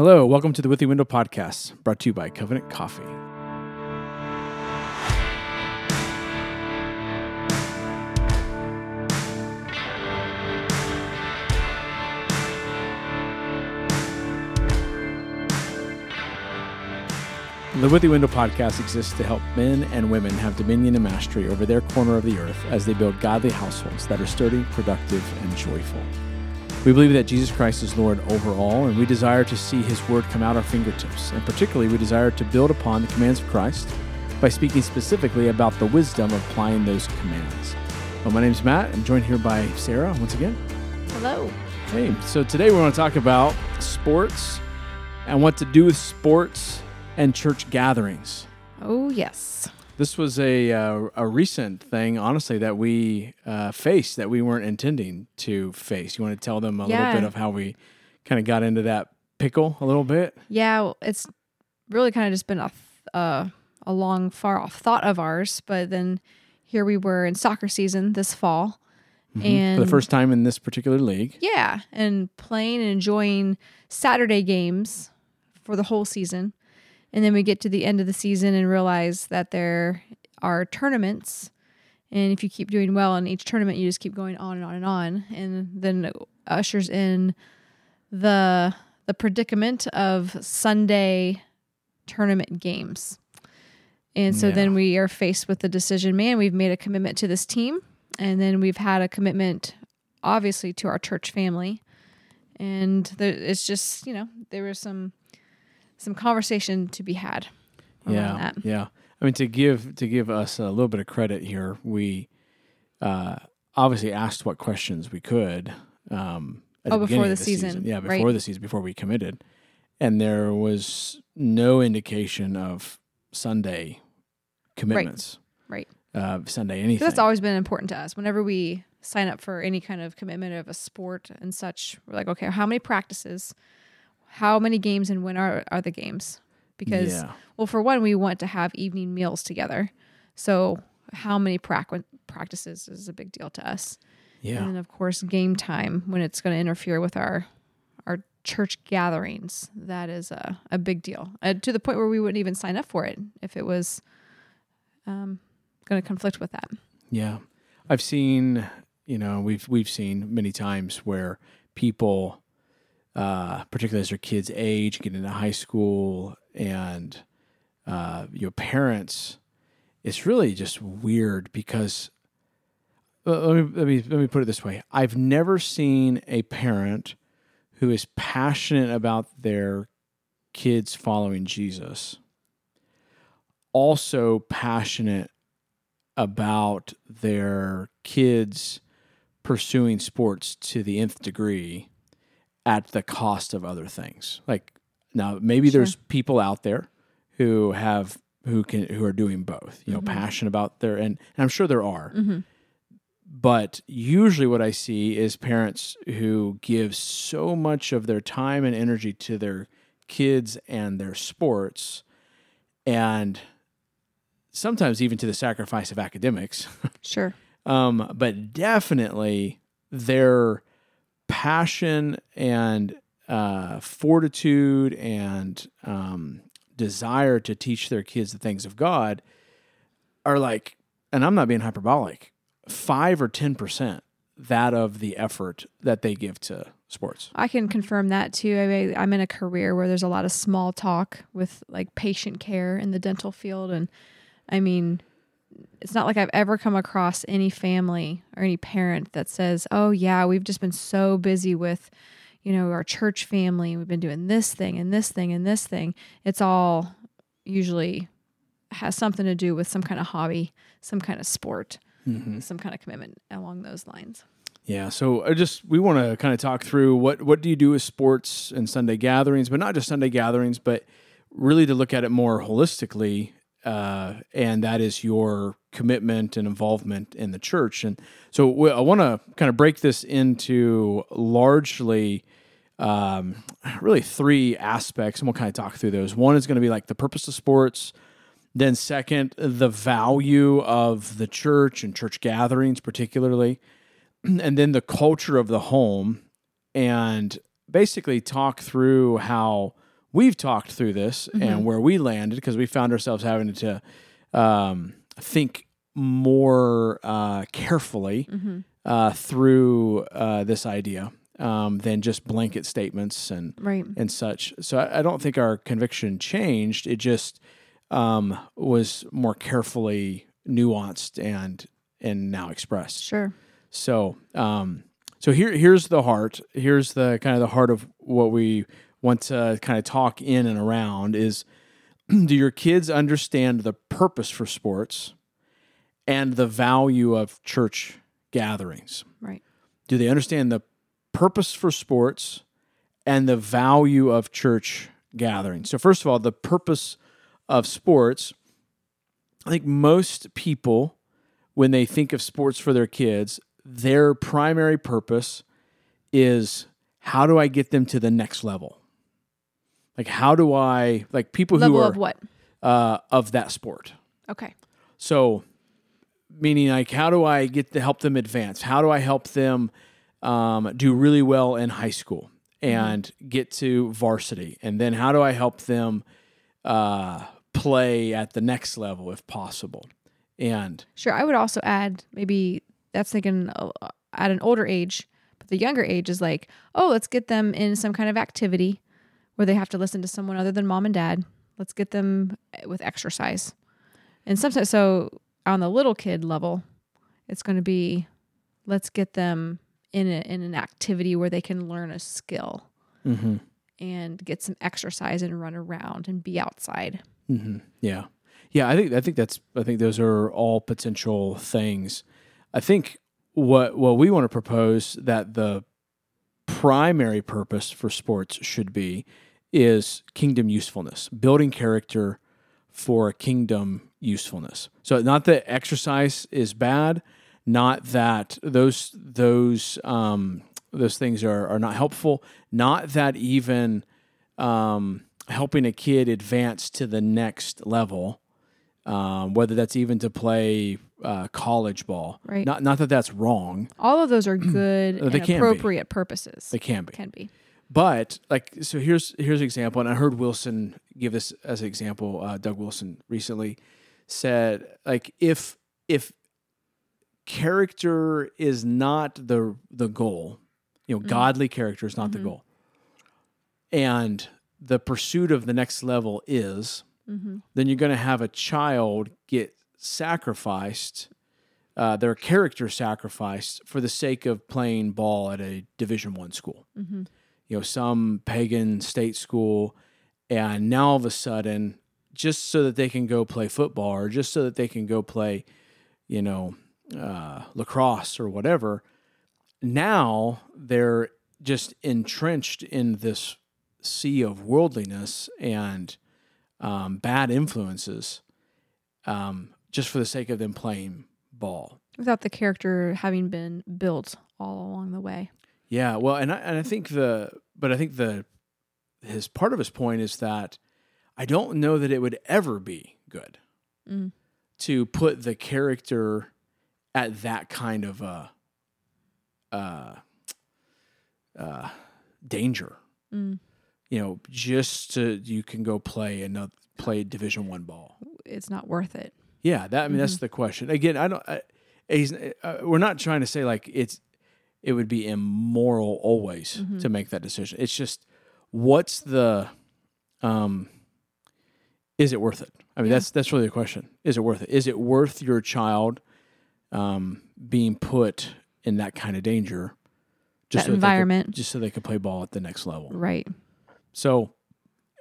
Hello, welcome to the With the Window podcast, brought to you by Covenant Coffee. The With the Window podcast exists to help men and women have dominion and mastery over their corner of the earth as they build godly households that are sturdy, productive, and joyful. We believe that Jesus Christ is Lord over all, and we desire to see His Word come out our fingertips. And particularly, we desire to build upon the commands of Christ by speaking specifically about the wisdom of applying those commands. Well, my name is Matt. I'm joined here by Sarah once again. Hello. Hey, so today we want to talk about sports and what to do with sports and church gatherings. Oh, yes. This was a uh, a recent thing, honestly, that we uh, faced that we weren't intending to face. You want to tell them a Yeah. little bit of how we kind of got into that pickle a little bit? Yeah, it's really kind of just been a, th- uh, a long, far off thought of ours. But then here we were in soccer season this fall. And Mm-hmm. For the first time in this particular league. Yeah, and playing and enjoying Saturday games for the whole season. And then we get to the end of the season and realize that there are tournaments. And if you keep doing well in each tournament, you just keep going on and on and on. And then it ushers in the the predicament of Sunday tournament games. And so Yeah. then we are faced with the decision, man, we've made a commitment to this team. And then we've had a commitment, obviously, to our church family. And there, it's just, you know, there was some some conversation to be had around Yeah, that. yeah. I mean, to give to give us a little bit of credit here, we uh, obviously asked what questions we could. Um, Oh, the before the of season, Yeah, right. before the season, before we committed, and there was no indication of Sunday commitments. Right. Uh, Sunday anything. That's always been important to us. Whenever we sign up for any kind of commitment of a sport and such, we're like, okay, how many practices? How many games and when are, are the games? Because, Yeah. well, for one, we want to have evening meals together. So, how many prac- practices is a big deal to us. yeah. And then, of course, game time when it's going to interfere with our our church gatherings. That is a, a big deal uh, to the point where we wouldn't even sign up for it if it was um, going to conflict with that. Yeah. I've seen, you know, we've we've seen many times where people uh particularly as their kids age, get into high school and uh your parents it's really just weird because let me, let me let me put it this way. I've never seen a parent who is passionate about their kids following Jesus also passionate about their kids pursuing sports to the nth degree at the cost of other things. Like now maybe there's people out there who have who can who are doing both, you know, passionate about their and, and I'm sure there are. But usually what I see is parents who give so much of their time and energy to their kids and their sports and sometimes even to the sacrifice of academics Sure. um, but definitely their passion and uh, fortitude and um, desire to teach their kids the things of God are like, and I'm not being hyperbolic, five or ten percent that of the effort that they give to sports. I can confirm that too. I I'm in a career where there's a lot of small talk with like patient care in the dental field. And I mean, it's not like I've ever come across any family or any parent that says, oh, yeah, we've just been so busy with, you know, our church family. We've been doing this thing and this thing and this thing. It's all usually has something to do with some kind of hobby, some kind of sport, mm-hmm. some kind of commitment along those lines. Yeah, so I just we want to kind of talk through what what do you do with sports and Sunday gatherings, but not just Sunday gatherings, but really to look at it more holistically, uh, and that is your commitment and involvement in the church. And so I want to kind of break this into largely. Um, really, three aspects, and we'll kind of talk through those. One is going to be like the purpose of sports. Then, second, the value of the church and church gatherings, particularly and then the culture of the home and basically talk through how we've talked through this and where we landed because we found ourselves having to um, think more uh, carefully uh, through uh, this idea um, than just blanket statements and Right. and such. So I, I don't think our conviction changed. It just um, was more carefully nuanced and and now expressed. Sure. So, um, so here, here's the heart. Here's the kind of the heart of what we want to kind of talk in and around is: Do your kids understand the purpose for sports and the value of church gatherings? Right. Do they understand the purpose for sports and the value of church gatherings? So, first of all, the purpose of sports. I think most people, when they think of sports for their kids, their primary purpose is how do I get them to the next level? Like, how do I, like people Level who are of what? uh, of that sport? Okay. So, meaning like, how do I get to help them advance? How do I help them um, do really well in high school and get to varsity? And then how do I help them uh, play at the next level if possible? And Sure. I would also add maybe that's thinking uh, at an older age, but the younger age is like, oh, let's get them in some kind of activity where they have to listen to someone other than mom and dad. Let's get them eh, with exercise. And sometimes, so on the little kid level, it's going to be let's get them in, a, in an activity where they can learn a skill mm-hmm. and get some exercise and run around and be outside. Mm-hmm. Yeah, yeah. I think I think that's I think those are all potential things. I think what what we want to propose that the primary purpose for sports should be is kingdom usefulness, building character for kingdom usefulness. So not that exercise is bad, not that those those um, those things are are not helpful, not that even um, helping a kid advance to the next level, um, whether that's even to play uh, college ball. Right. Not not that that's wrong. All of those are good They and can be. appropriate purposes. They can be. can be. But like, so here's here's an example, and I heard Wilson give this as an example. Uh, Doug Wilson recently said, like, if if character is not the the goal, you know, godly character is not the goal, and the pursuit of the next level is, then you're going to have a child get sacrificed, uh, their character sacrificed for the sake of playing ball at a Division One school you know, some pagan state school, and now all of a sudden, just so that they can go play football or just so that they can go play, you know, uh, lacrosse or whatever, now they're just entrenched in this sea of worldliness and um, bad influences, um, just for the sake of them playing ball. without the character having been built all along the way. Yeah, well, and I, and I think the but I think the his part of his point is that I don't know that it would ever be good Mm. to put the character at that kind of a uh, uh, danger. Mm. You know, just to you can go play another play Division One ball. It's not worth it. Yeah, that I mean that's the question. Again, I don't. I, he's, uh, we're not trying to say like it's it would be immoral always to make that decision. It's just what's the um is it worth it? I mean that's that's really the question. Is it worth it? Is it worth your child um being put in that kind of danger That so they could- environment. just so they could play ball at the next level? Right. So,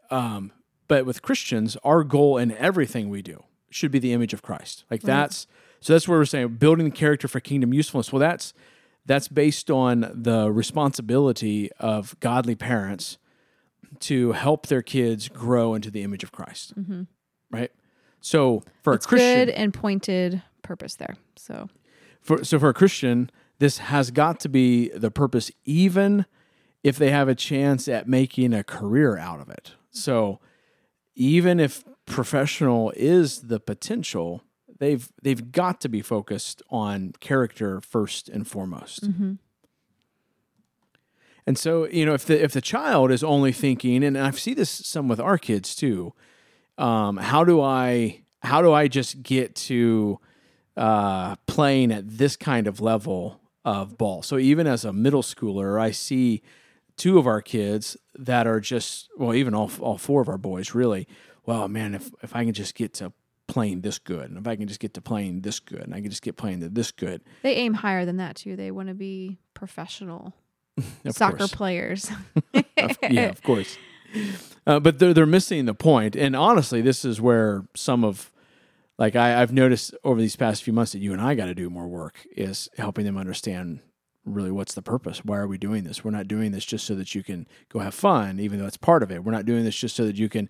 um, but with Christians, our goal in everything we do should be the image of Christ. Like that's so that's where we're saying building the character for kingdom usefulness. Well, that's that's based on the responsibility of godly parents to help their kids grow into the image of Christ. Mm-hmm. Right. So for It's a Christian, good and pointed purpose there. So for so for a Christian, this has got to be the purpose, even if they have a chance at making a career out of it. So even if professional is the potential, they've they've got to be focused on character first and foremost. And And so, you know, if the if the child is only thinking, and I see this some with our kids too, um, how do I how do I just get to uh, playing at this kind of level of ball? So even as a middle schooler, I see two of our kids that are just well, even all all four of our boys really. Well, man, if if I can just get to playing this good, and if I can just get to playing this good, and I can just get playing to this good, They aim higher than that too. They want to be professional soccer course. players. Yeah, of course. Uh, but they're they're missing the point. And honestly, this is where some of like I, I've noticed over these past few months that you and I got to do more work is helping them understand really what's the purpose. Why are we doing this? We're not doing this just so that you can go have fun, even though it's part of it. We're not doing this just so that you can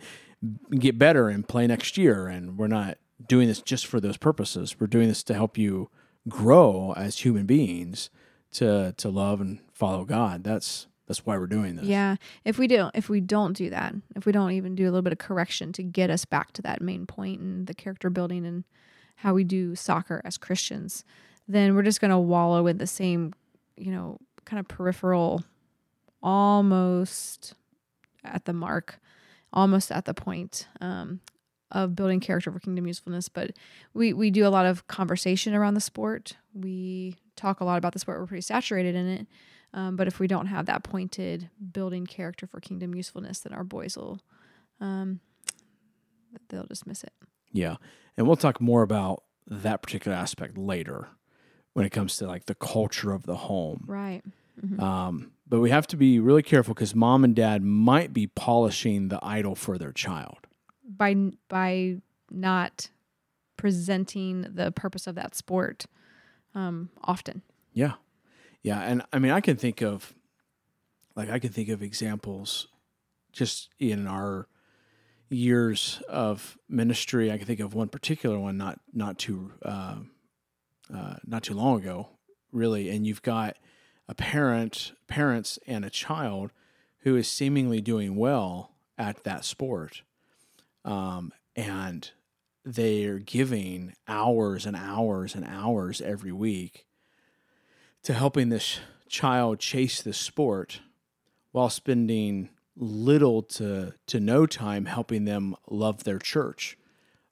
get better and play next year. And we're not doing this just for those purposes. We're doing this to help you grow as human beings to to love and follow God. That's that's why we're doing this. Yeah. If we don't if we don't do that, if we don't even do a little bit of correction to get us back to that main point and the character building and how we do soccer as Christians, then we're just going to wallow in the same, you know, kind of peripheral almost at the mark, almost at the point um, of building character for kingdom usefulness. But we we do a lot of conversation around the sport. We talk a lot about the sport. We're pretty saturated in it. Um, but if we don't have that pointed building character for kingdom usefulness, then our boys will, um, they'll just miss it. Yeah. And we'll talk more about that particular aspect later when it comes to like the culture of the home. Right. Um, but we have to be really careful because mom and dad might be polishing the idol for their child. By by not presenting the purpose of that sport um, often. Yeah. Yeah. And I mean, I can think of, like, I can think of examples just in our years of ministry. I can think of one particular one, not, not too, uh, uh, not too long ago, really. And you've got a parent, parents, and a child who is seemingly doing well at that sport. Um, and they're giving hours and hours and hours every week to helping this child chase this sport while spending little to to no time helping them love their church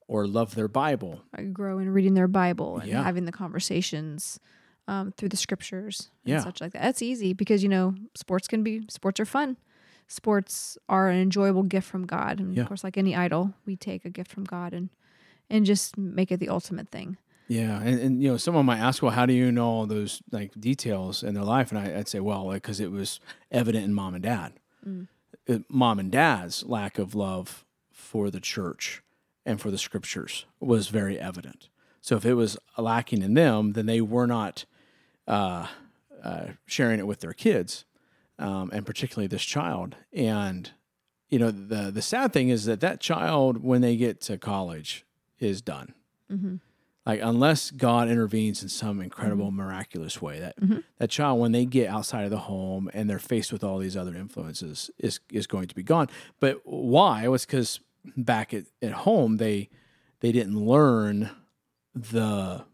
or love their Bible. I grow in reading their Bible and Yeah. having the conversations um, through the scriptures and Yeah. such like that. That's easy because you know sports can be sports are fun. Sports are an enjoyable gift from God, and Yeah. of course, like any idol, we take a gift from God and and just make it the ultimate thing. Yeah, and, and you know, someone might ask, "Well, how do you know all those like details in their life?" And I, I'd say, "Well, because it was evident in mom and dad. Uh, Mom and dad's lack of love for the church and for the scriptures was very evident. So if it was lacking in them, then they were not uh, uh, sharing it with their kids, um, and particularly this child. And you know, the the sad thing is that that child, when they get to college, is done like unless God intervenes in some incredible miraculous way, that that child when they get outside of the home and they're faced with all these other influences is is going to be gone. But why? It was because back at, at home they they didn't learn the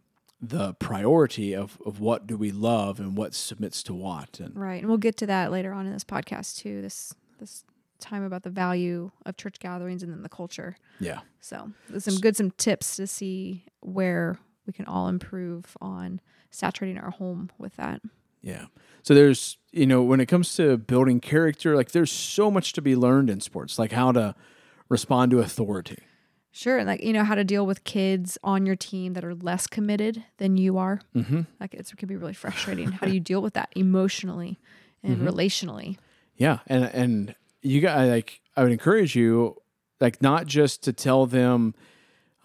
the priority of, of what do we love and what submits to what and Right. And we'll get to that later on in this podcast too. This this time about the value of church gatherings and then the culture. yeah So there's some good some tips to see where we can all improve on saturating our home with that. Yeah. So there's, you know, when it comes to building character, like there's so much to be learned in sports, like how to respond to authority. Sure, and like you know how to deal with kids on your team that are less committed than you are. Mm-hmm. Like it's, it can be really frustrating. how do you deal with that emotionally and Mm-hmm. relationally? Yeah. And, and you got like, I would encourage you, like, not just to tell them,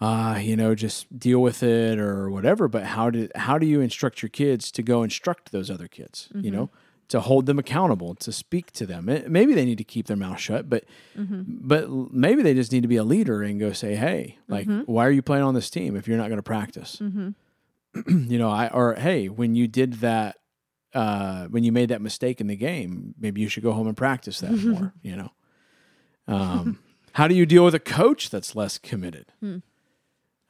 uh, you know, just deal with it or whatever, but how do, how do you instruct your kids to go instruct those other kids, you know, to hold them accountable, to speak to them. Eh, Maybe they need to keep their mouth shut, but but maybe they just need to be a leader and go say, "Hey, like, why are you playing on this team if you're not going to practice?" you know, I or hey, when you did that, uh, when you made that mistake in the game, maybe you should go home and practice that more. You know, um, how do you deal with a coach that's less committed?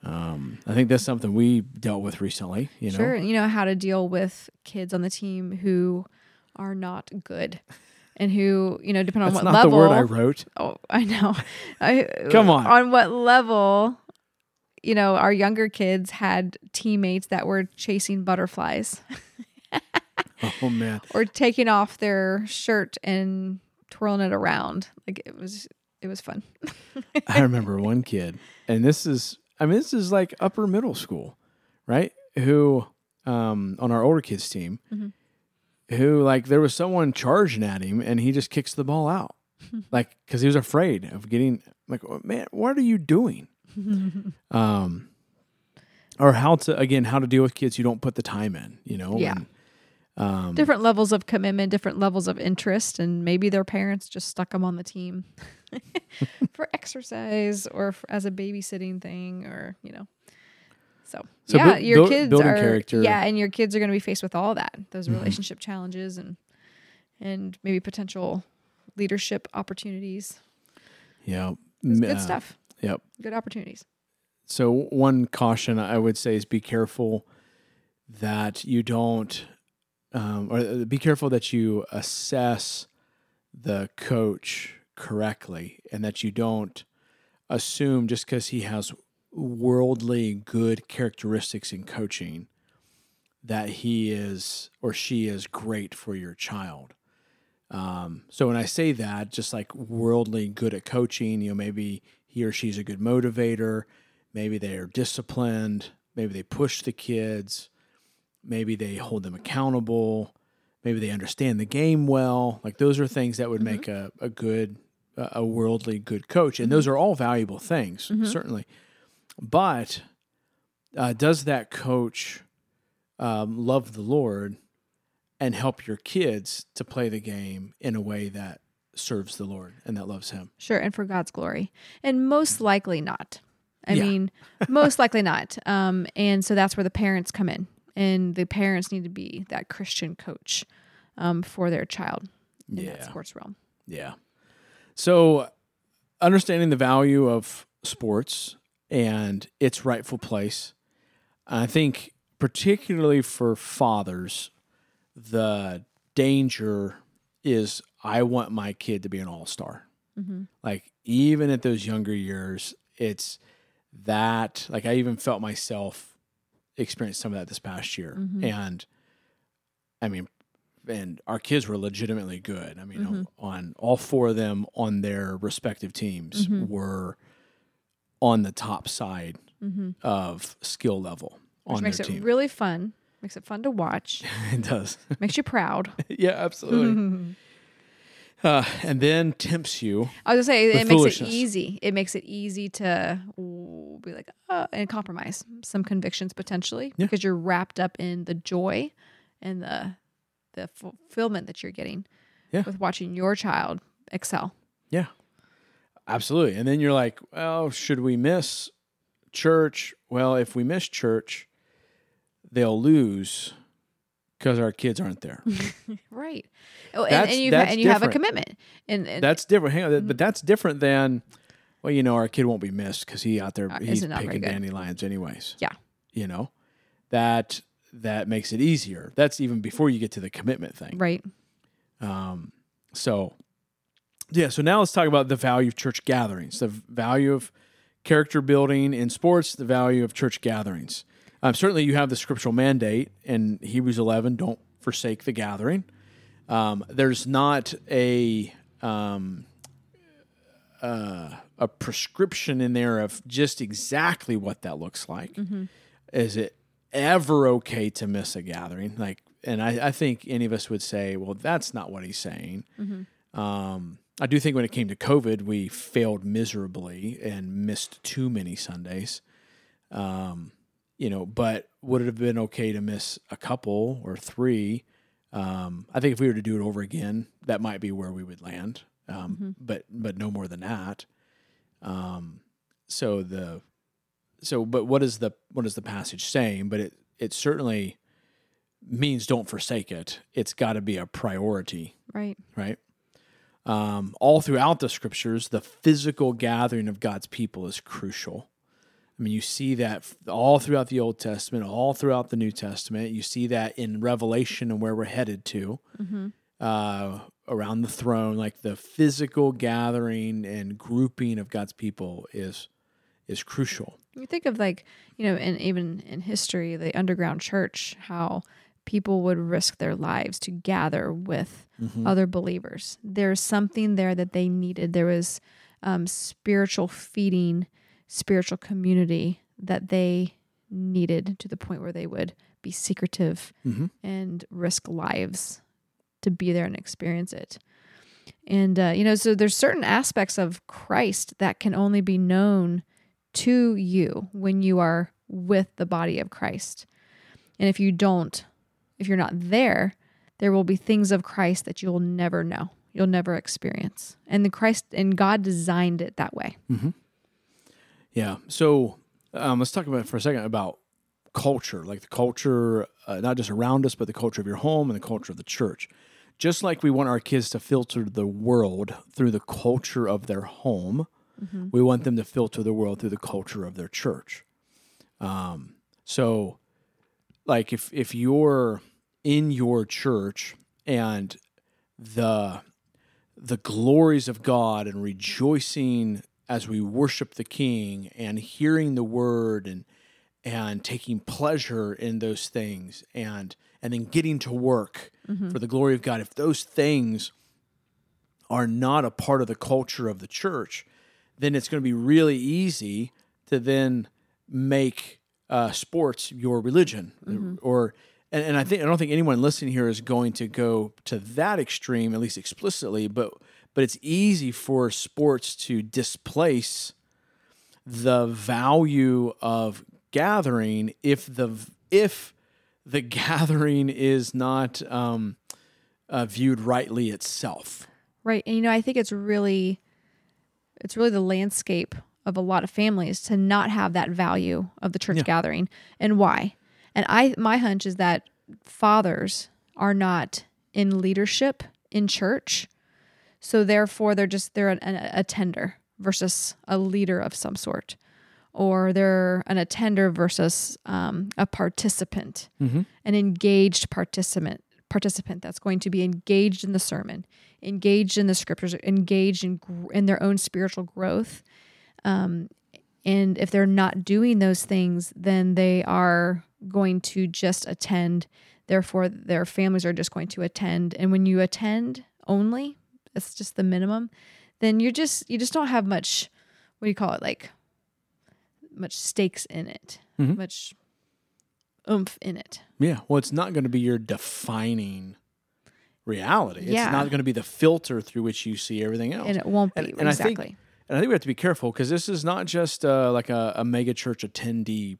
Um, I think that's something we dealt with recently. You know, Sure, you know how to deal with kids on the team who are not good, and who you know depending on That's what not level. the word I wrote. Oh, I know. I, Come on. On what level, you know, our younger kids had teammates that were chasing butterflies Oh man. or taking off their shirt and twirling it around. Like it was, it was fun. I remember one kid, and this is, I mean, this is like upper middle school, right? Who, um, on our older kids team, Mhm. Who like there was someone charging at him, and he just kicks the ball out, like because he was afraid of getting like, "Oh, man, what are you doing? um, or how to again how to deal with kids you don't put the time in, you know? Yeah. And, um, different levels of commitment, different levels of interest, and maybe their parents just stuck them on the team for exercise or f as a babysitting thing, or you know. So, So yeah, buil- your buil- kids building are character. yeah, and your kids are going to be faced with all that, those Mhm. relationship challenges and and maybe potential leadership opportunities. yeah, It's good uh, stuff. Yep. Good opportunities. So one caution I would say is be careful that you don't, um, or uh, be careful that you assess the coach correctly, and that you don't assume just because he has worldly good characteristics in coaching that he is or she is great for your child. Um, so when I say that, just like worldly good at coaching, you know, maybe he or she's a good motivator, maybe they are disciplined, maybe they push the kids, maybe they hold them accountable, maybe they understand the game well. Like those are things that would Mhm. make a, a good, a worldly good coach. And those are all valuable things, Mhm. certainly. But uh, does that coach um, love the Lord and help your kids to play the game in a way that serves the Lord and that loves Him? Sure, and for God's glory. And most likely not. I Yeah. mean, most likely not. Um, and so that's where the parents come in. And the parents need to be that Christian coach um, for their child in that sports realm. Yeah. So, understanding the value of sports and its rightful place, I think, particularly for fathers, the danger is I want my kid to be an all star. Mm-hmm. Like, even at those younger years, it's that, like, I even felt myself experience some of that this past year. Mhm. And I mean, and our kids were legitimately good. I mean, Mhm. on all four of them on their respective teams Mhm. were on the top side Mm-hmm. of skill level Which on makes it team. really fun. Makes it fun to watch. it does. makes you proud. yeah, absolutely. Uh, and then tempts you. I was gonna say it makes it easy. It makes it easy to be like uh, and compromise some convictions potentially Yeah. because you're wrapped up in the joy and the the fulfillment that you're getting Yeah. with watching your child excel. Absolutely. And then you're like, well, should we miss church? Well, if we miss church, they'll lose because our kids aren't there. Right. Oh, and, and you and you have a commitment. And, and That's different. Hang on, Mm-hmm. but that's different than, well, you know, our kid won't be missed because he out there Uh, he's isn't not very picking dandelions anyways. Yeah. You know, that that makes it easier. That's even before you get to the commitment thing. right. Um, so, yeah. So now let's talk about the value of church gatherings, the value of character building in sports, the value of church gatherings. Um, certainly, you have the scriptural mandate in Hebrews 11: "Don't forsake the gathering." Um, there's not a um, uh, a prescription in there of just exactly what that looks like. Mm-hmm. Is it ever okay to miss a gathering? Like, and I, I think any of us would say, well, that's not what he's saying. Mm-hmm. Um, I do think when it came to COVID, we failed miserably and missed too many Sundays. Um, you know, but would it have been okay to miss a couple or three? Um, I think if we were to do it over again, that might be where we would land. Um, Mhm. but but no more than that. Um, so the so but what is the what is the passage saying? But it it certainly means don't forsake it. It's got to be a priority Right. right? Um, all throughout the scriptures, the physical gathering of God's people is crucial. I mean, you see that all throughout the Old Testament, all throughout the New Testament. You see that in Revelation and where we're headed to. Mm-hmm. uh, around the throne, like the physical gathering and grouping of God's people is is crucial. You think of like, you know, and even in history, the underground church, how people would risk their lives to gather with Mm-hmm. other believers. There's something there that they needed. There was um, spiritual feeding, spiritual community that they needed to the point where they would be secretive Mhm. and risk lives to be there and experience it. And uh, you know, so there's certain aspects of Christ that can only be known to you when you are with the body of Christ. And if you don't, if you're not there, there will be things of Christ that you'll never know. You'll never experience. And the Christ and God designed it that way. Yeah. So um, let's talk about for a second about culture, like the culture, uh, not just around us, but the culture of your home and the culture of the church. Just like we want our kids to filter the world through the culture of their home, we want them to filter the world through the culture of their church. Um, so, like if if you're in your church and the the glories of God and rejoicing as we worship the King and hearing the word and and taking pleasure in those things and and then getting to work for the glory of God. If those things are not a part of the culture of the church then it's going to be really easy to then make uh, sports your religion or and, and I think I don't think anyone listening here is going to go to that extreme at least explicitly but but it's easy for sports to displace the value of gathering if the if the gathering is not um, uh, viewed rightly itself. Right. And you know, I think it's really it's really the landscape of a lot of families to not have that value of the church Yeah. gathering and why. And I my hunch is that fathers are not in leadership in church. So therefore they're just they're an, an attender versus a leader of some sort. Or they're an attender versus um, a participant, Mhm. an engaged participant participant that's going to be engaged in the sermon, engaged in the scriptures, engaged in in their own spiritual growth. Um, and if they're not doing those things, then they are going to just attend. Therefore, their families are just going to attend. And when you attend only, that's just the minimum. Then you're just you just don't have much. What do you call it? Like much stakes in it, Mhm. much oomph in it. Yeah, well, it's not going to be your defining reality. Yeah. It's not going to be the filter through which you see everything else. and it won't be And- and I think- exactly. And I think we have to be careful because this is not just uh, like a, a mega church attendee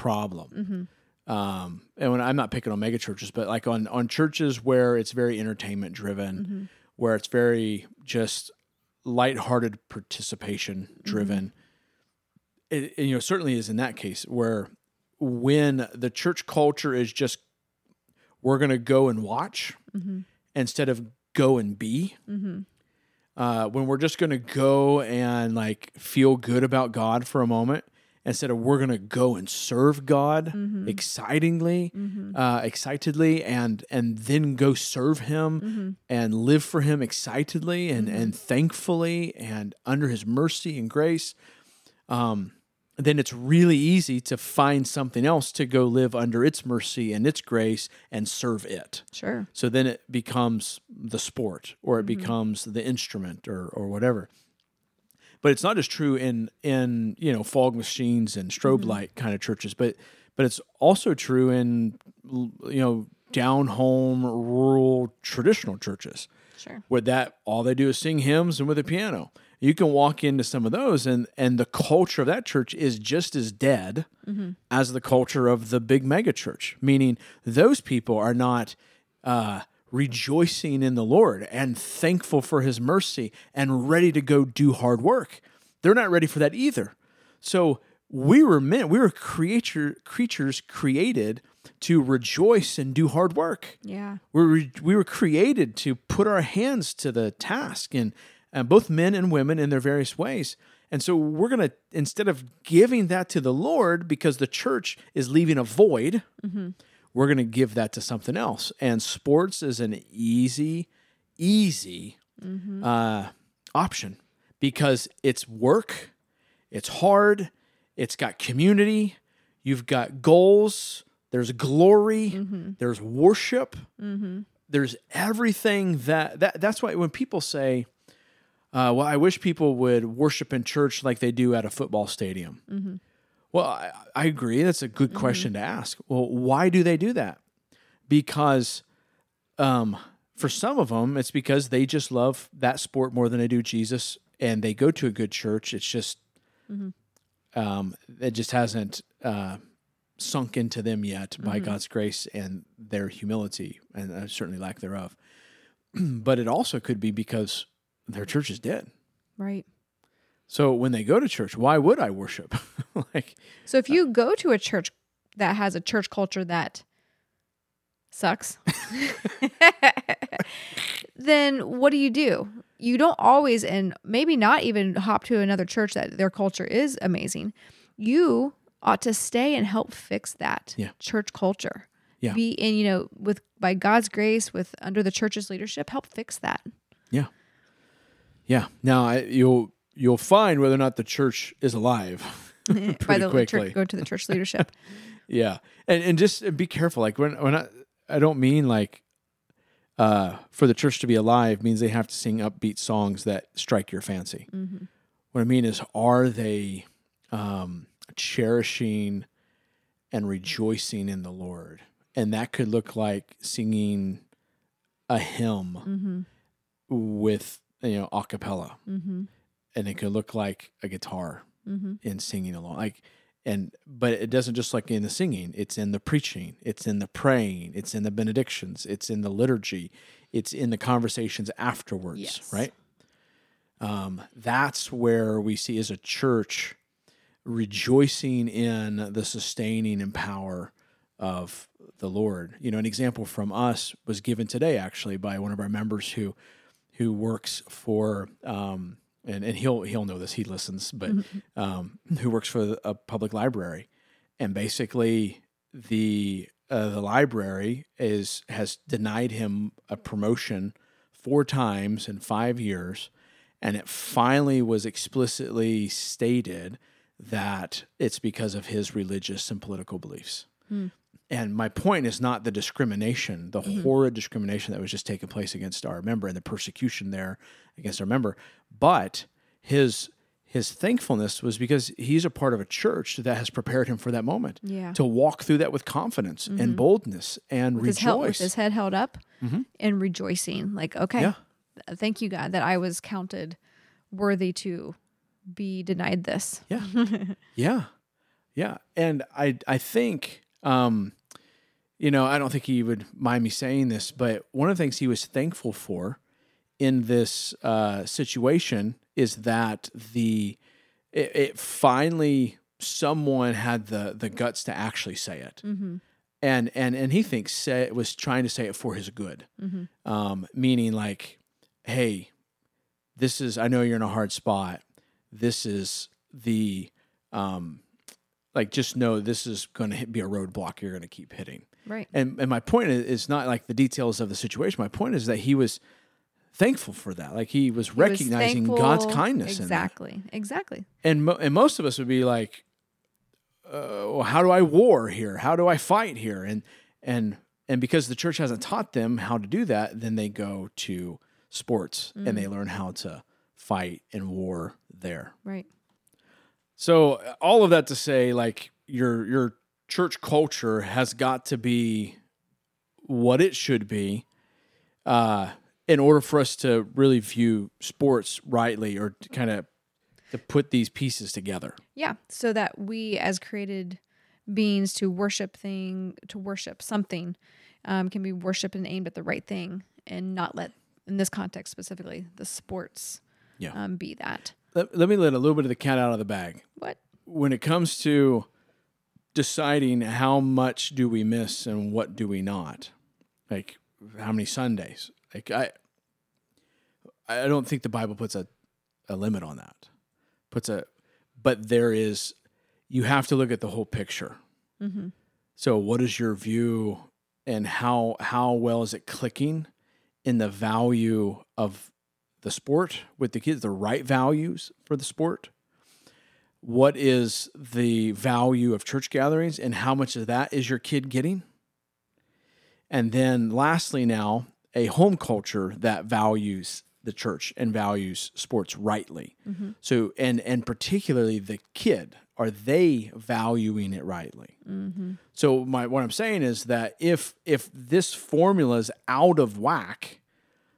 problem. hmm Um, and when I'm not picking on mega churches, but like on on churches where it's very entertainment driven, hmm where it's very just lighthearted participation driven. It, it, you know, certainly is in that case where when the church culture is just we're going to go and watch hmm instead of go and be. hmm Uh, when we're just going to go and like feel good about God for a moment instead of we're going to go and serve God Mhm. excitingly, hmm uh, excitedly, and and then go serve Him hmm and live for him excitedly and, Mhm. and thankfully and under his mercy and grace, um, then it's really easy to find something else to go live under its mercy and its grace and serve it. Sure. So then it becomes the sport or it Mhm. becomes the instrument or, or whatever. But it's not just true in in you know fog machines and strobe Mhm. light kind of churches, but but it's also true in you know down home rural traditional churches Sure. where that all they do is sing hymns and with a piano. You can walk into some of those and and the culture of that church is just as dead hmm as the culture of the big mega church, meaning those people are not uh, rejoicing in the Lord and thankful for his mercy and ready to go do hard work. They're not ready for that either. So we were meant, we were creature, creatures created to rejoice and do hard work Yeah. we were, we were created to put our hands to the task and, and both men and women in their various ways and so we're going to instead of giving that to the lord because the church is leaving a void hmm we're going to give that to something else. And sports is an easy, easy uh, option because it's work, it's hard, it's got community, you've got goals, there's glory, there's worship, there's everything that, that that's why when people say, uh, well, I wish people would worship in church like they do at a football stadium. Well, I, I agree. That's a good question to ask. Well, why do they do that? Because um, for some of them, it's because they just love that sport more than they do Jesus, and they go to a good church. It's just, um, it just hasn't uh, sunk into them yet by God's grace and their humility, and uh, certainly lack thereof. but it also could be because their church is dead. Right. So when they go to church, why would I worship? like, So if uh, you go to a church that has a church culture that sucks, then what do you do? You don't always, and maybe not even hop to another church that their culture is amazing. You ought to stay and help fix that Yeah. church culture. Yeah. Be in, you know, with by God's grace, with under the church's leadership, help fix that. yeah, yeah. Now I, you'll you'll find whether or not the church is alive by the quickly. church, go to the church leadership. Yeah, and and just be careful. Like when when I I don't mean like uh, for the church to be alive means they have to sing upbeat songs that strike your fancy. What I mean is, are they um, cherishing and rejoicing in the Lord? And that could look like singing a hymn with you know a cappella, mm-hmm. And it could look like a guitar Mm-hmm. in singing along like and but it doesn't just like in the singing it's in the preaching it's in the praying it's in the benedictions it's in the liturgy it's in the conversations afterwards Yes. right um, that's where we see as a church rejoicing in the sustaining and power of the lord you know an example from us was given today actually by one of our members who who works for um, and, and he'll he'll know this. He listens but um, who works for a public library. And basically the uh, the library is has denied him a promotion four times in five years. And it finally was explicitly stated that it's because of his religious and political beliefs and my point is not the discrimination, the mm-hmm. horrid discrimination that was just taking place against our member and the persecution there against our member, but his his thankfulness was because he's a part of a church that has prepared him for that moment Yeah. to walk through that with confidence and mm-hmm. boldness and with his, hel- with his head held up mm-hmm. and rejoicing. Like, okay, Yeah. thank you, God, that I was counted worthy to be denied this. Yeah. yeah. Yeah. And I I think um you know, I don't think he would mind me saying this, but one of the things he was thankful for in this uh situation is that the it, it finally someone had the the guts to actually say it. Mm-hmm. And and and he thinks say, was trying to say it for his good. Mm-hmm. Um meaning like hey, this is I know you're in a hard spot. This is the um like just know this is going to be a roadblock you're going to keep hitting. Right. And and my point is, not like the details of the situation. My point is that he was thankful for that. Like he was He was recognizing God's thankful- kindness in that. Exactly. Exactly. And mo- and most of us would be like, uh, well, how do I war here? How do I fight here? And and and because the church hasn't taught them how to do that, then they go to sports and they learn how to fight and war there. Right. So uh, all of that to say, like your your church culture has got to be what it should be, uh, in order for us to really view sports rightly, or kind of to put these pieces together. Yeah. So that we, as created beings, to worship thing, to worship something, um, can be worshiped and aimed at the right thing, and not let, in this context specifically, the sports, Yeah. um, be that. Let, let me let a little bit of the cat out of the bag. What? when it comes to deciding how much do we miss and what do we not like how many sundays like i i don't think the bible puts a, a limit on that. Puts a but there is you have to look at the whole picture. Mm-hmm. So, what is your view, and how how well is it clicking in the value of the sport with the kids, the right values for the sport? What is the value of church gatherings, and how much of that is your kid getting? And then, lastly, now a home culture that values the church and values sports rightly. Mm-hmm. So, and and particularly the kid, are they valuing it rightly? Mm-hmm. So, my what I'm saying is that if if this formula is out of whack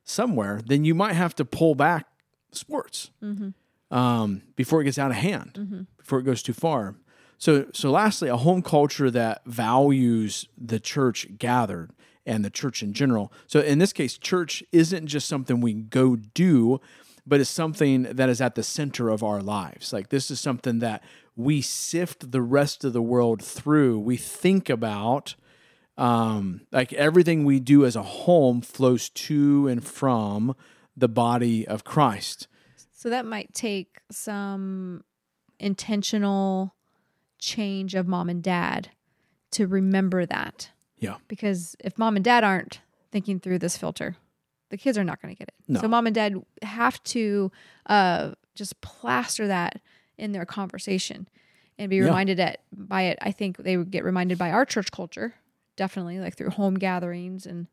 somewhere, then you might have to pull back sports Mm-hmm. um, before it gets out of hand, Mhm. before it goes too far. So, so lastly, a home culture that values the church gathered and the church in general. So, in this case, church isn't just something we go do, but it's something that is at the center of our lives. Like this is something that we sift the rest of the world through. We think about um, like everything we do as a home flows to and from the body of Christ. So that might take some intentional change of mom and dad to remember that. Yeah. Because if mom and dad aren't thinking through this filter, the kids are not going to get it. No. So mom and dad have to uh, just plaster that in their conversation and be Yeah. reminded at, by it. I think they would get reminded by our church culture, definitely, like through home gatherings and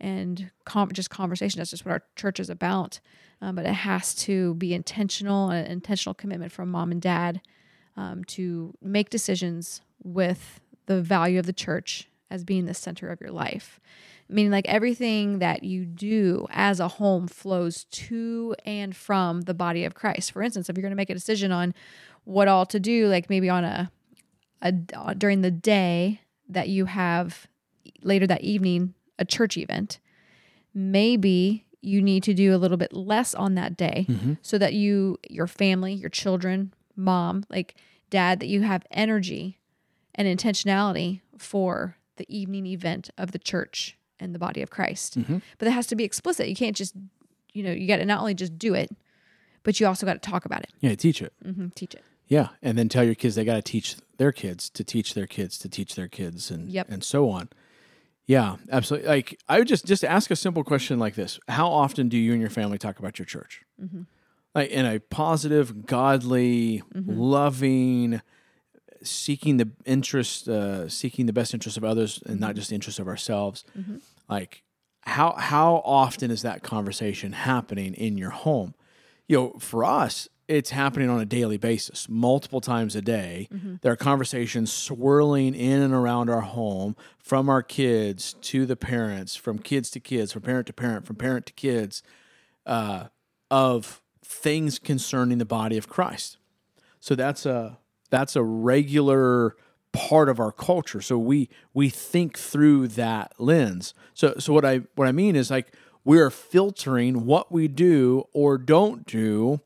and com- just conversation. That's just what our church is about. Um, but it has to be intentional, an intentional commitment from mom and dad um, to make decisions with the value of the church as being the center of your life. Meaning, like everything that you do as a home flows to and from the body of Christ. For instance, if you're going to make a decision on what all to do, like maybe on a, a during the day that you have later that evening a church event, maybe you need to do a little bit less on that day Mhm. so that you, your family, your children, mom, like dad, that you have energy and intentionality for the evening event of the church and the body of Christ. Mhm. But that has to be explicit. You can't just, you know, you got to not only just do it, but you also got to talk about it, Yeah, teach it. hmm teach it. Yeah, and then tell your kids they got to teach their kids to teach their kids to teach their kids, and Yep. and so on. Yeah, absolutely. Like I would just just ask a simple question like this: How often do you and your family talk about your church? Mm-hmm. Like in a positive, godly, Mhm. loving, seeking the interest, uh, seeking the best interest of others, and not Mhm. just the interest of ourselves. Mhm. Like how how often is that conversation happening in your home? You know, for us, it's happening on a daily basis, multiple times a day. Mm-hmm. There are conversations swirling in and around our home from our kids to the parents, from kids to kids, from parent to parent, from parent to kids, uh, of things concerning the body of Christ. So that's a that's a regular part of our culture. So we we think through that lens. So so what I what I mean is like we're filtering what we do or don't do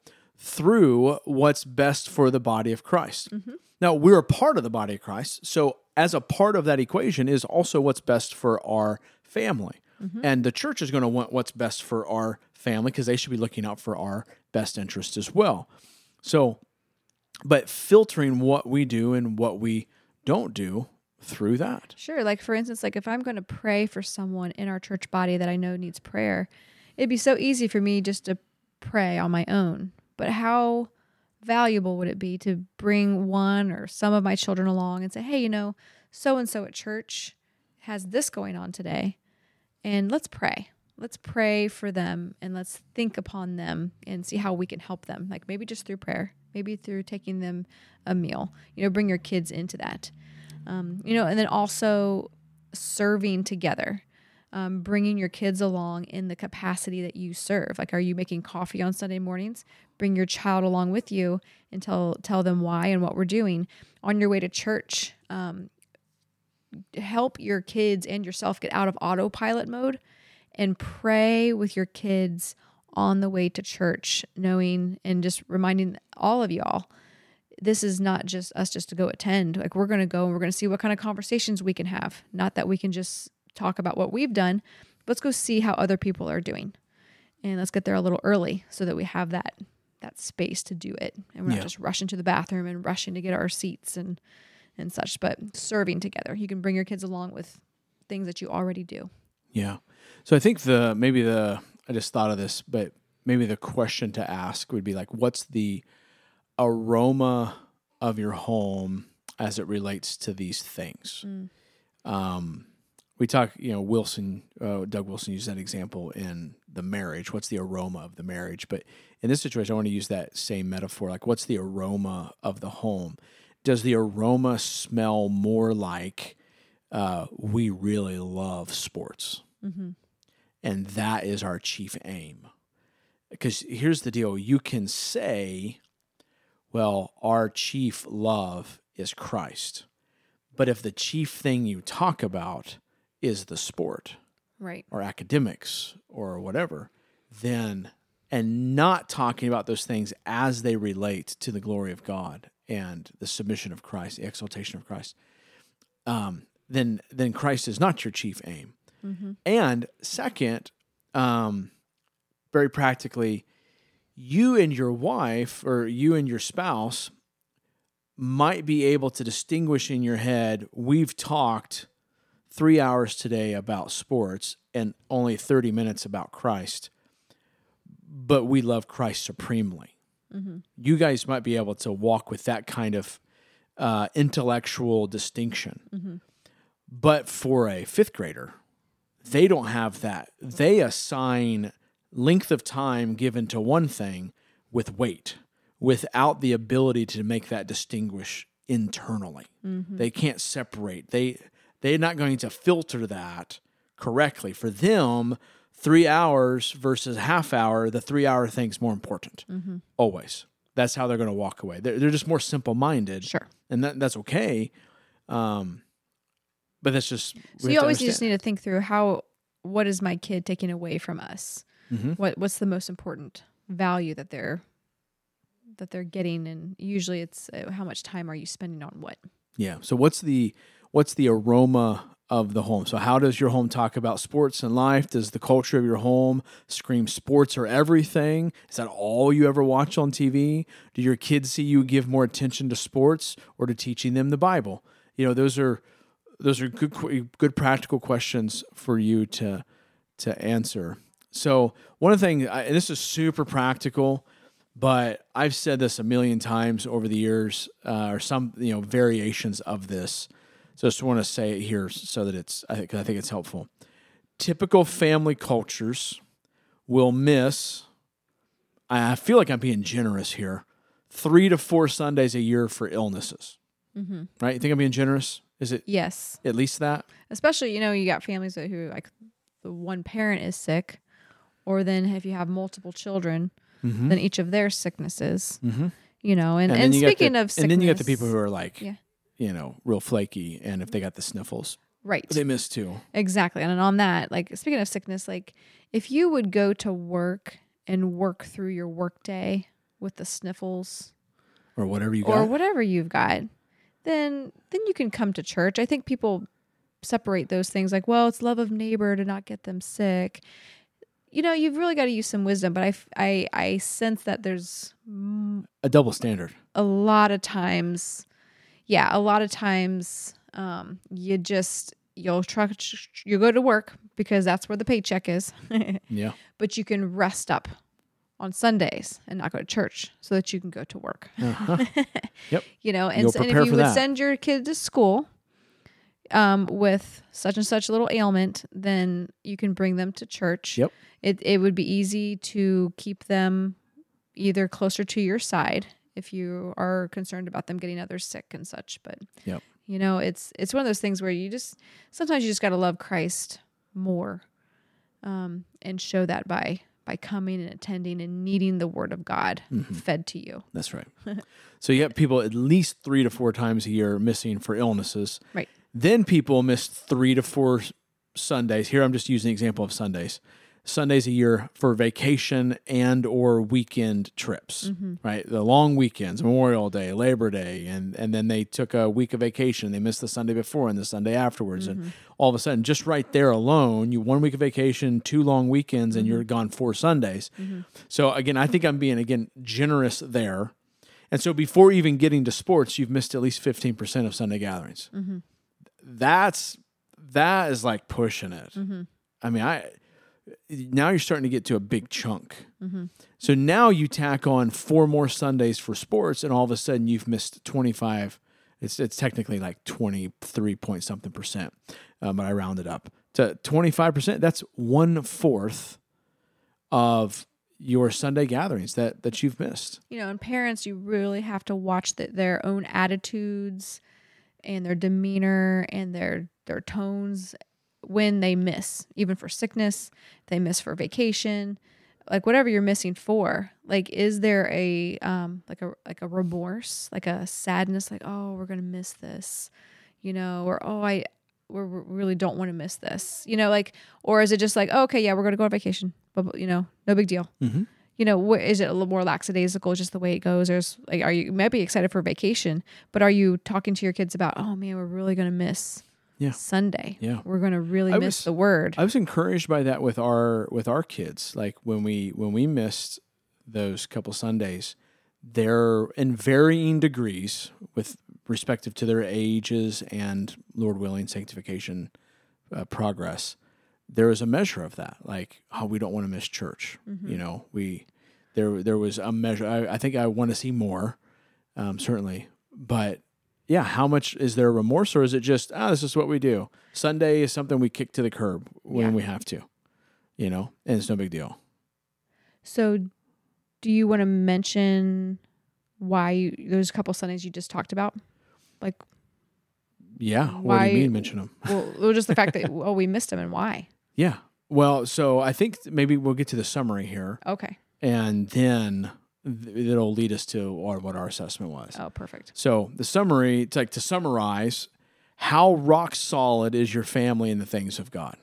through what's best for the body of Christ. Mhm. Now, we're a part of the body of Christ. So, as a part of that equation is also what's best for our family. Mhm. And the church is going to want what's best for our family because they should be looking out for our best interest as well. So, but filtering what we do and what we don't do through that. Sure. Like, for instance, like if I'm going to pray for someone in our church body that I know needs prayer, it'd be so easy for me just to pray on my own. But how valuable would it be to bring one or some of my children along and say, hey, you know, so and so at church has this going on today, and let's pray. Let's pray for them and let's think upon them and see how we can help them. Like maybe just through prayer, maybe through taking them a meal. You know, bring your kids into that um, you know, and then also serving together, um, bringing your kids along in the capacity that you serve. Like, are you making coffee on Sunday mornings? Bring your child along with you and tell tell them why and what we're doing on your way to church. Um, help your kids and yourself get out of autopilot mode and pray with your kids on the way to church, knowing and just reminding all of y'all this is not just us just to go attend. Like we're going to go and we're going to see what kind of conversations we can have. Not that we can just talk about what we've done. Let's go see how other people are doing. And let's get there a little early so that we have that that space to do it. And we're Yeah. not just rushing to the bathroom and rushing to get our seats and and such. But serving together, you can bring your kids along with things that you already do. Yeah. So I think the maybe the I just thought of this, but maybe the question to ask would be like, what's the aroma of your home as it relates to these things? Um, we talk, you know, Wilson, uh, Doug Wilson used that example in the marriage. What's the aroma of the marriage? But in this situation, I want to use that same metaphor. Like, what's the aroma of the home? Does the aroma smell more like uh, we really love sports? And that is our chief aim. Because here's the deal you can say, well, our chief love is Christ. But if the chief thing you talk about is the sport Right. or academics or whatever, then, and not talking about those things as they relate to the glory of God and the submission of Christ, the exaltation of Christ, um, then, then Christ is not your chief aim. And second, um, very practically, you and your wife or you and your spouse might be able to distinguish in your head we've talked three hours today about sports and only 30 minutes about Christ, but we love Christ supremely. Mm-hmm. You guys might be able to walk with that kind of uh, intellectual distinction. Mm-hmm. But for a fifth grader, they don't have that. They assign length of time given to one thing with weight without the ability to make that distinguish internally. Mm-hmm. They can't separate. They they're not going to filter that correctly. For them, three hours versus half hour, the three hour thing's more important. Always. That's how they're going to walk away. They're, they're just more simple minded. Sure. And that, that's okay. Um, but that's just. So you always just need to think through how what is my kid taking away from us? Mhm. What what's the most important value that they're that they're getting and usually it's uh, how much time are you spending on what? Yeah. So what's the what's the aroma of the home? So how does your home talk about sports and life? Does the culture of your home scream sports or everything? Is that all you ever watch on TV? Do your kids see you give more attention to sports or to teaching them the Bible? You know, those are those are good good practical questions for you to to answer. So one of the things, and this is super practical, but I've said this a million times over the years, uh, or some you know variations of this. So I just want to say it here so that it's I think I think it's helpful. Typical family cultures will miss. I feel like I'm being generous here. Three to four Sundays a year for illnesses. Mm-hmm. Right? You think I'm being generous? Is it Yes. at least that? Especially, you know, you got families who like the one parent is sick or then if you have multiple children, then each of their sicknesses. Mhm. You know, and, then and, speaking the- of sickness, and then you got the people who are like, Yeah. You know, real flaky, and if they got the sniffles, right. they miss too. Exactly. And on that, like speaking of sickness, like if you would go to work and work through your workday with the sniffles or whatever you got. or whatever you've got, then then you can come to church. I think people separate those things like, well, it's love of neighbor to not get them sick. You know, you've really got to use some wisdom, but I, I, I sense that there's a double standard. a lot of times, yeah, a lot of times, um, you just you'll truck you go to work because that's where the paycheck is, Yeah. but you can rest up on Sundays and not go to church so that you can go to work. Uh-huh. Yep. You know, and, You'll and if you would that. send your kid to school um, with such and such little ailment, then you can bring them to church. Yep. It it would be easy to keep them either closer to your side if you are concerned about them getting others sick and such. But Yep. you know, it's it's one of those things where you just sometimes you just got to love Christ more, um, and show that by by coming and attending and needing the Word of God Mm-hmm. fed to you. That's right. so you have people at least three to four times a year missing for illnesses. Right. Then people miss three to four Sundays. Here I'm just using the example of Sundays. Sundays a year for vacation and or weekend trips, right? The long weekends, Memorial Day, Labor Day, and and then they took a week of vacation. They missed the Sunday before and the Sunday afterwards, and all of a sudden, just right there alone, you one week of vacation, two long weekends, and you're gone four Sundays. So again, I think I'm being again generous there. And so before even getting to sports, you've missed at least 15% of Sunday gatherings. Mm-hmm. That's that is like pushing it. Mm-hmm. I mean, I now you're starting to get to a big chunk. Mm-hmm. So now you tack on four more Sundays for sports, and all of a sudden you've missed 25. It's it's technically like 23 point something percent, um, but I rounded up to 25 percent. That's one fourth of your Sunday gatherings that that you've missed. You know, and parents, you really have to watch the, their own attitudes and their demeanor and their their tones when they miss, even for sickness, they miss for vacation, like whatever you're missing for. Like, is there a um like a like a remorse, like a sadness, like oh we're gonna miss this, you know, or oh I we really don't want to miss this, you know, like, or is it just like oh, okay, yeah, we're gonna go on vacation, but you know, no big deal. Mm-hmm. You know, wh- is it a little more lackadaisical, just the way it goes? There's like, are you, maybe excited for vacation, but are you talking to your kids about, oh man, we're really gonna miss Yeah. Sunday. Yeah. We're gonna really I miss was- the word. I was encouraged by that with our with our kids. Like when we when we missed those couple Sundays, they're in varying degrees with respective to their ages and Lord willing sanctification uh, progress. There was a measure of that, like oh, we don't want to miss church. You know, we there there was a measure. I, I think I want to see more, um, certainly, but yeah, how much is there remorse, or is it just ah, this is what we do? Sunday is something we kick to the curb when Yeah. we have to, you know, and it's no big deal. So, do you want to mention why you, those couple Sundays you just talked about? Like, Yeah, what do Why- you mean mention them? well, well, just the fact that oh we missed them and why? Yeah, well, so I think maybe we'll get to the summary here, Okay. and then th- it'll lead us to our, what our assessment was. Oh, perfect. So the summary, it's like to summarize, how rock solid is your family in the things of God?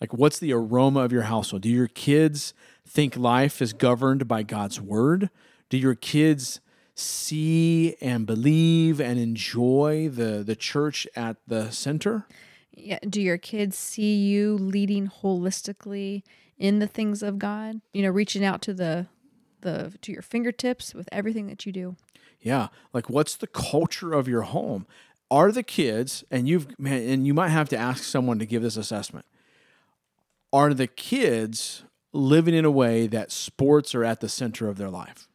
Like, what's the aroma of your household? Do your kids think life is governed by God's word? Do your kids see and believe and enjoy the the church at the center? Yeah. Do your kids see you leading holistically in the things of God? You know, reaching out to the the to your fingertips with everything that you do. Yeah, like what's the culture of your home? Are the kids and you've man, and you might have to ask someone to give this assessment. Are the kids living in a way that sports are at the center of their life?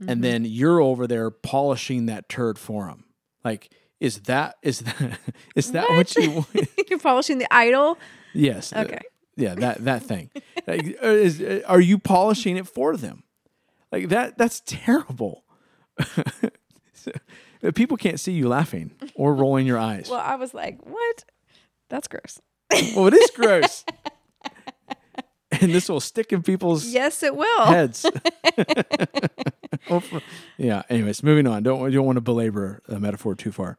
And mm-hmm. then you're over there polishing that turd for them. Like is that is that is that what, you want? You're polishing the idol. yes. Okay. Yeah, that that thing. Like, uh, is, uh, are you polishing it for them? Like that that's terrible. So, People can't see you laughing or rolling your eyes. Well, I was like, what? That's gross. Well, it is gross. and this will stick in people's Yes, it will. heads. Yeah. Anyways, moving on. Don't you don't want to belabor the metaphor too far.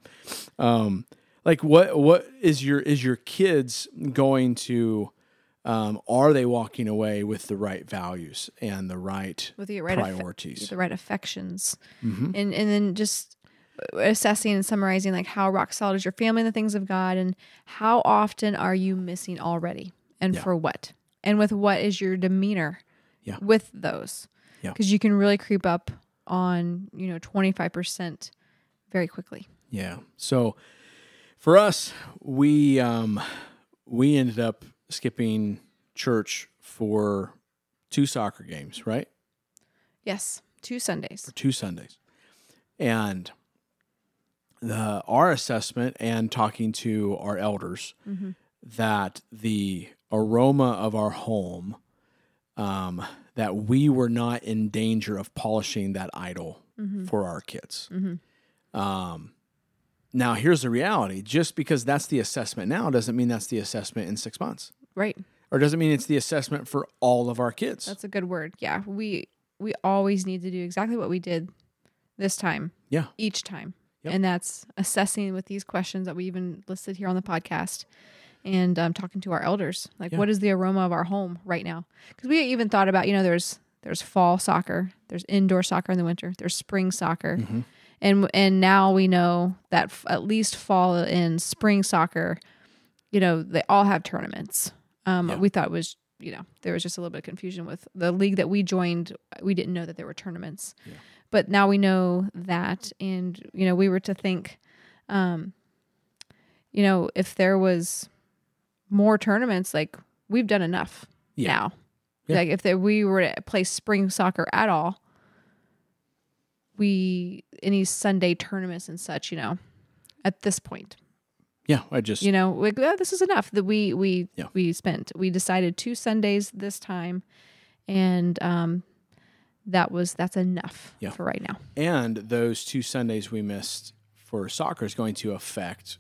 Um, like what what is your is your kids going to? Um, are they walking away with the right values and the right With the right priorities? the right affections, Mhm. and and then just assessing and summarizing like how rock solid is your family in the things of God, and how often are you missing already, and Yeah. for what, and with what is your demeanor, Yeah. with those, Yeah. because you can really creep up on you know twenty five percent very quickly. Yeah. So for us, we um we ended up skipping church for two soccer games, right? Yes, two Sundays. For two Sundays. And the our assessment and talking to our elders Mm-hmm. that the aroma of our home um that we were not in danger of polishing that idol Mm-hmm. for our kids. Mhm. Um, now, here's the reality: just because that's the assessment now doesn't mean that's the assessment in six months, Right. or doesn't mean it's the assessment for all of our kids. That's a good word. Yeah, we we always need to do exactly what we did this time. Yeah. Each time. Yep. And that's assessing with these questions that we even listed here on the podcast and um, talking to our elders. Like Yeah. what is the aroma of our home right now? Cuz we even thought about, you know, there's there's fall soccer, there's indoor soccer in the winter, there's spring soccer. Mhm. And and now we know that f- at least fall and spring soccer, you know, they all have tournaments. Um, Yeah. We thought it was, you know, there was just a little bit of confusion with the league that we joined. We didn't know that there were tournaments. Yeah. but now we know that, and you know, we were to think, um, you know, if there was more tournaments, like we've done enough Yeah. now. Like if there, we were to play spring soccer at all, we any Sunday tournaments and such, you know, at this point, Yeah, I just you know, like oh, this is enough that we we Yeah. we spent. We decided two Sundays this time, and um, that was that's enough Yeah. for right now. and those two Sundays we missed for soccer is going to affect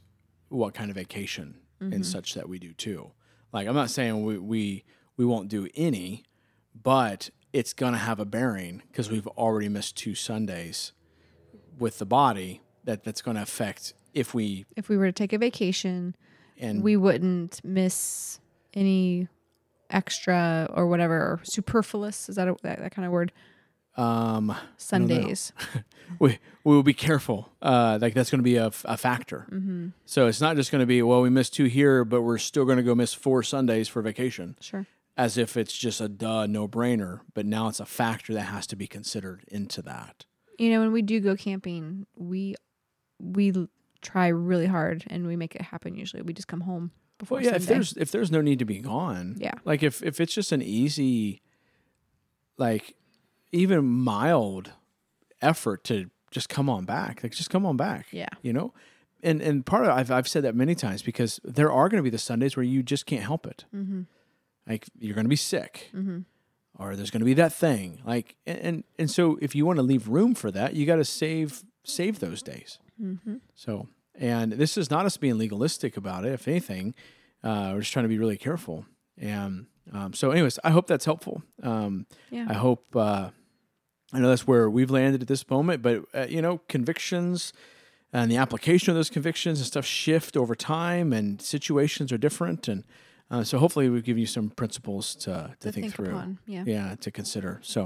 what kind of vacation Mm-hmm. and such that we do too. Like I'm not saying we we, we won't do any, but it's going to have a bearing because we've already missed two Sundays with the body that that's going to affect if we If we were to take a vacation, and we wouldn't miss any extra or whatever or superfluous is that a, that, that kind of word um sundays we we will be careful. Uh, like that's going to be a, a factor. mm-hmm. So it's not just going to be well we missed two here, but we're still going to go miss four Sundays for vacation. sure as if it's just a duh no brainer, but now it's a factor that has to be considered into that. you know when we do go camping we we try really hard and we make it happen usually we just come home before Well, yeah, if Sunday. there's if there's no need to be gone, Yeah. like if if it's just an easy, like even mild effort to just come on back, like just come on back, yeah you know, and and part of I've I've said that many times because there are going to be the Sundays where you just can't help it, mm-hmm. like you're going to be sick. Mm-hmm. or there's going to be that thing like and and, and so if you want to leave room for that you got to save save those days Mm-hmm. so and this is not us being legalistic about it if anything. Uh, we're just trying to be really careful. And um, so anyways i hope that's helpful. Um, yeah. I hope uh, i know that's where we've landed at this moment but uh, you know convictions and the application of those convictions and stuff shift over time and situations are different. And uh, so hopefully we've given you some principles to, to, to think, think through. upon yeah. Yeah, to consider. So,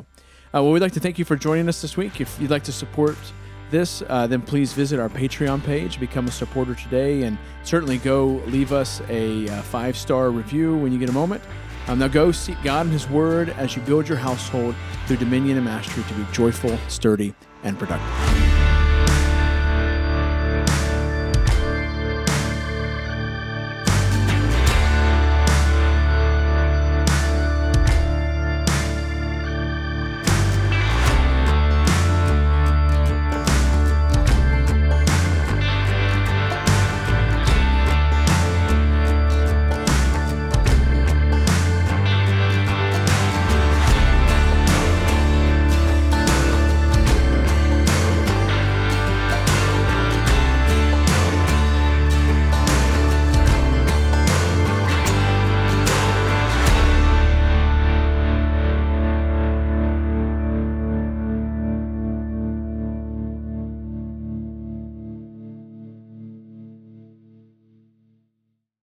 uh, well, we'd like to thank you for joining us this week. If you'd like to support this, uh, then please visit our Patreon page, become a supporter today, and certainly go leave us a uh, five star review when you get a moment. Um, now, go seek God and His Word as you build your household through dominion and mastery to be joyful, sturdy, and productive.